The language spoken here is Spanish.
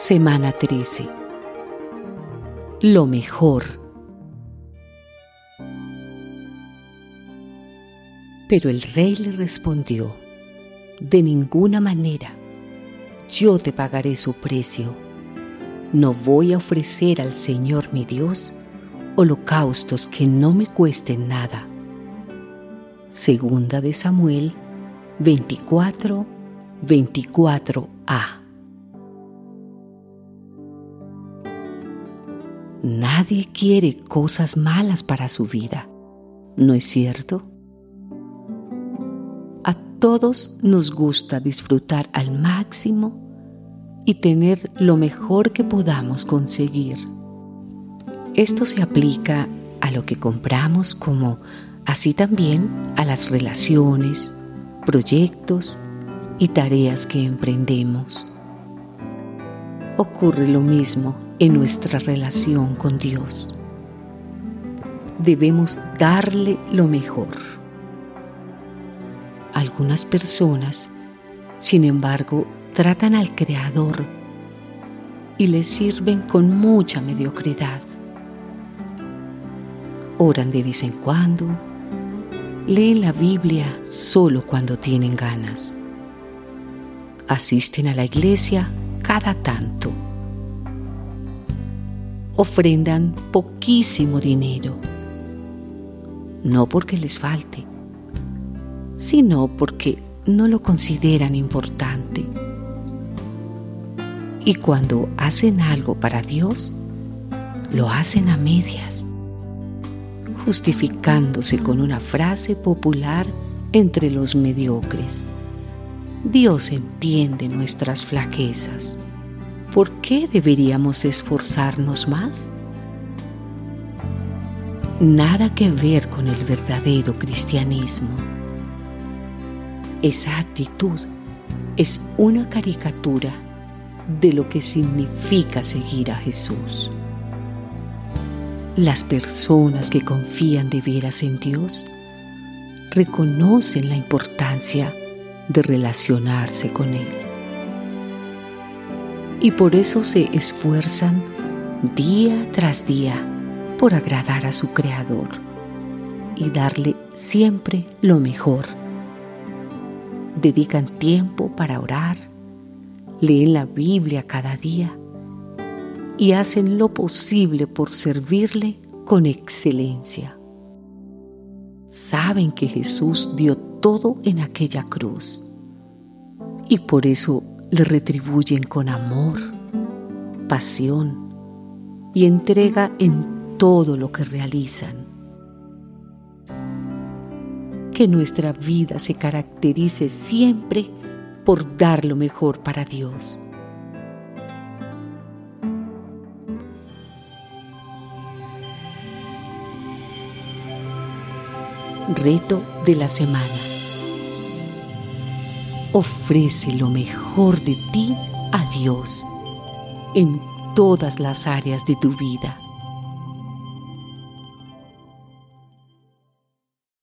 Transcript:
Semana 13. Lo mejor. Pero el rey le respondió, de ninguna manera, yo te pagaré su precio. No voy a ofrecer al Señor mi Dios holocaustos que no me cuesten nada. Segunda de Samuel 24, 24a. Nadie quiere cosas malas para su vida, ¿no es cierto? A todos nos gusta disfrutar al máximo y tener lo mejor que podamos conseguir. Esto se aplica a lo que compramos como así también a las relaciones, proyectos y tareas que emprendemos. Ocurre lo mismo en nuestra relación con Dios. Debemos darle lo mejor. Algunas personas, sin embargo, tratan al Creador y le sirven con mucha mediocridad. Oran de vez en cuando, leen la Biblia solo cuando tienen ganas. Asisten a la iglesia cada tanto ofrendan poquísimo dinero, no porque les falte, sino porque no lo consideran importante. Y cuando hacen algo para Dios, lo hacen a medias, justificándose con una frase popular entre los mediocres. Dios entiende nuestras flaquezas. ¿Por qué deberíamos esforzarnos más? Nada que ver con el verdadero cristianismo. Esa actitud es una caricatura de lo que significa seguir a Jesús. Las personas que confían de veras en Dios reconocen la importancia de relacionarse con Él y por eso se esfuerzan día tras día por agradar a su Creador y darle siempre lo mejor. Dedican tiempo para orar, leen la Biblia cada día y hacen lo posible por servirle con excelencia. Saben que Jesús dio todo en aquella cruz y por eso le retribuyen con amor, pasión y entrega en todo lo que realizan. Que nuestra vida se caracterice siempre por dar lo mejor para Dios. Reto de la semana ofrece lo mejor de ti a Dios en todas las áreas de tu vida.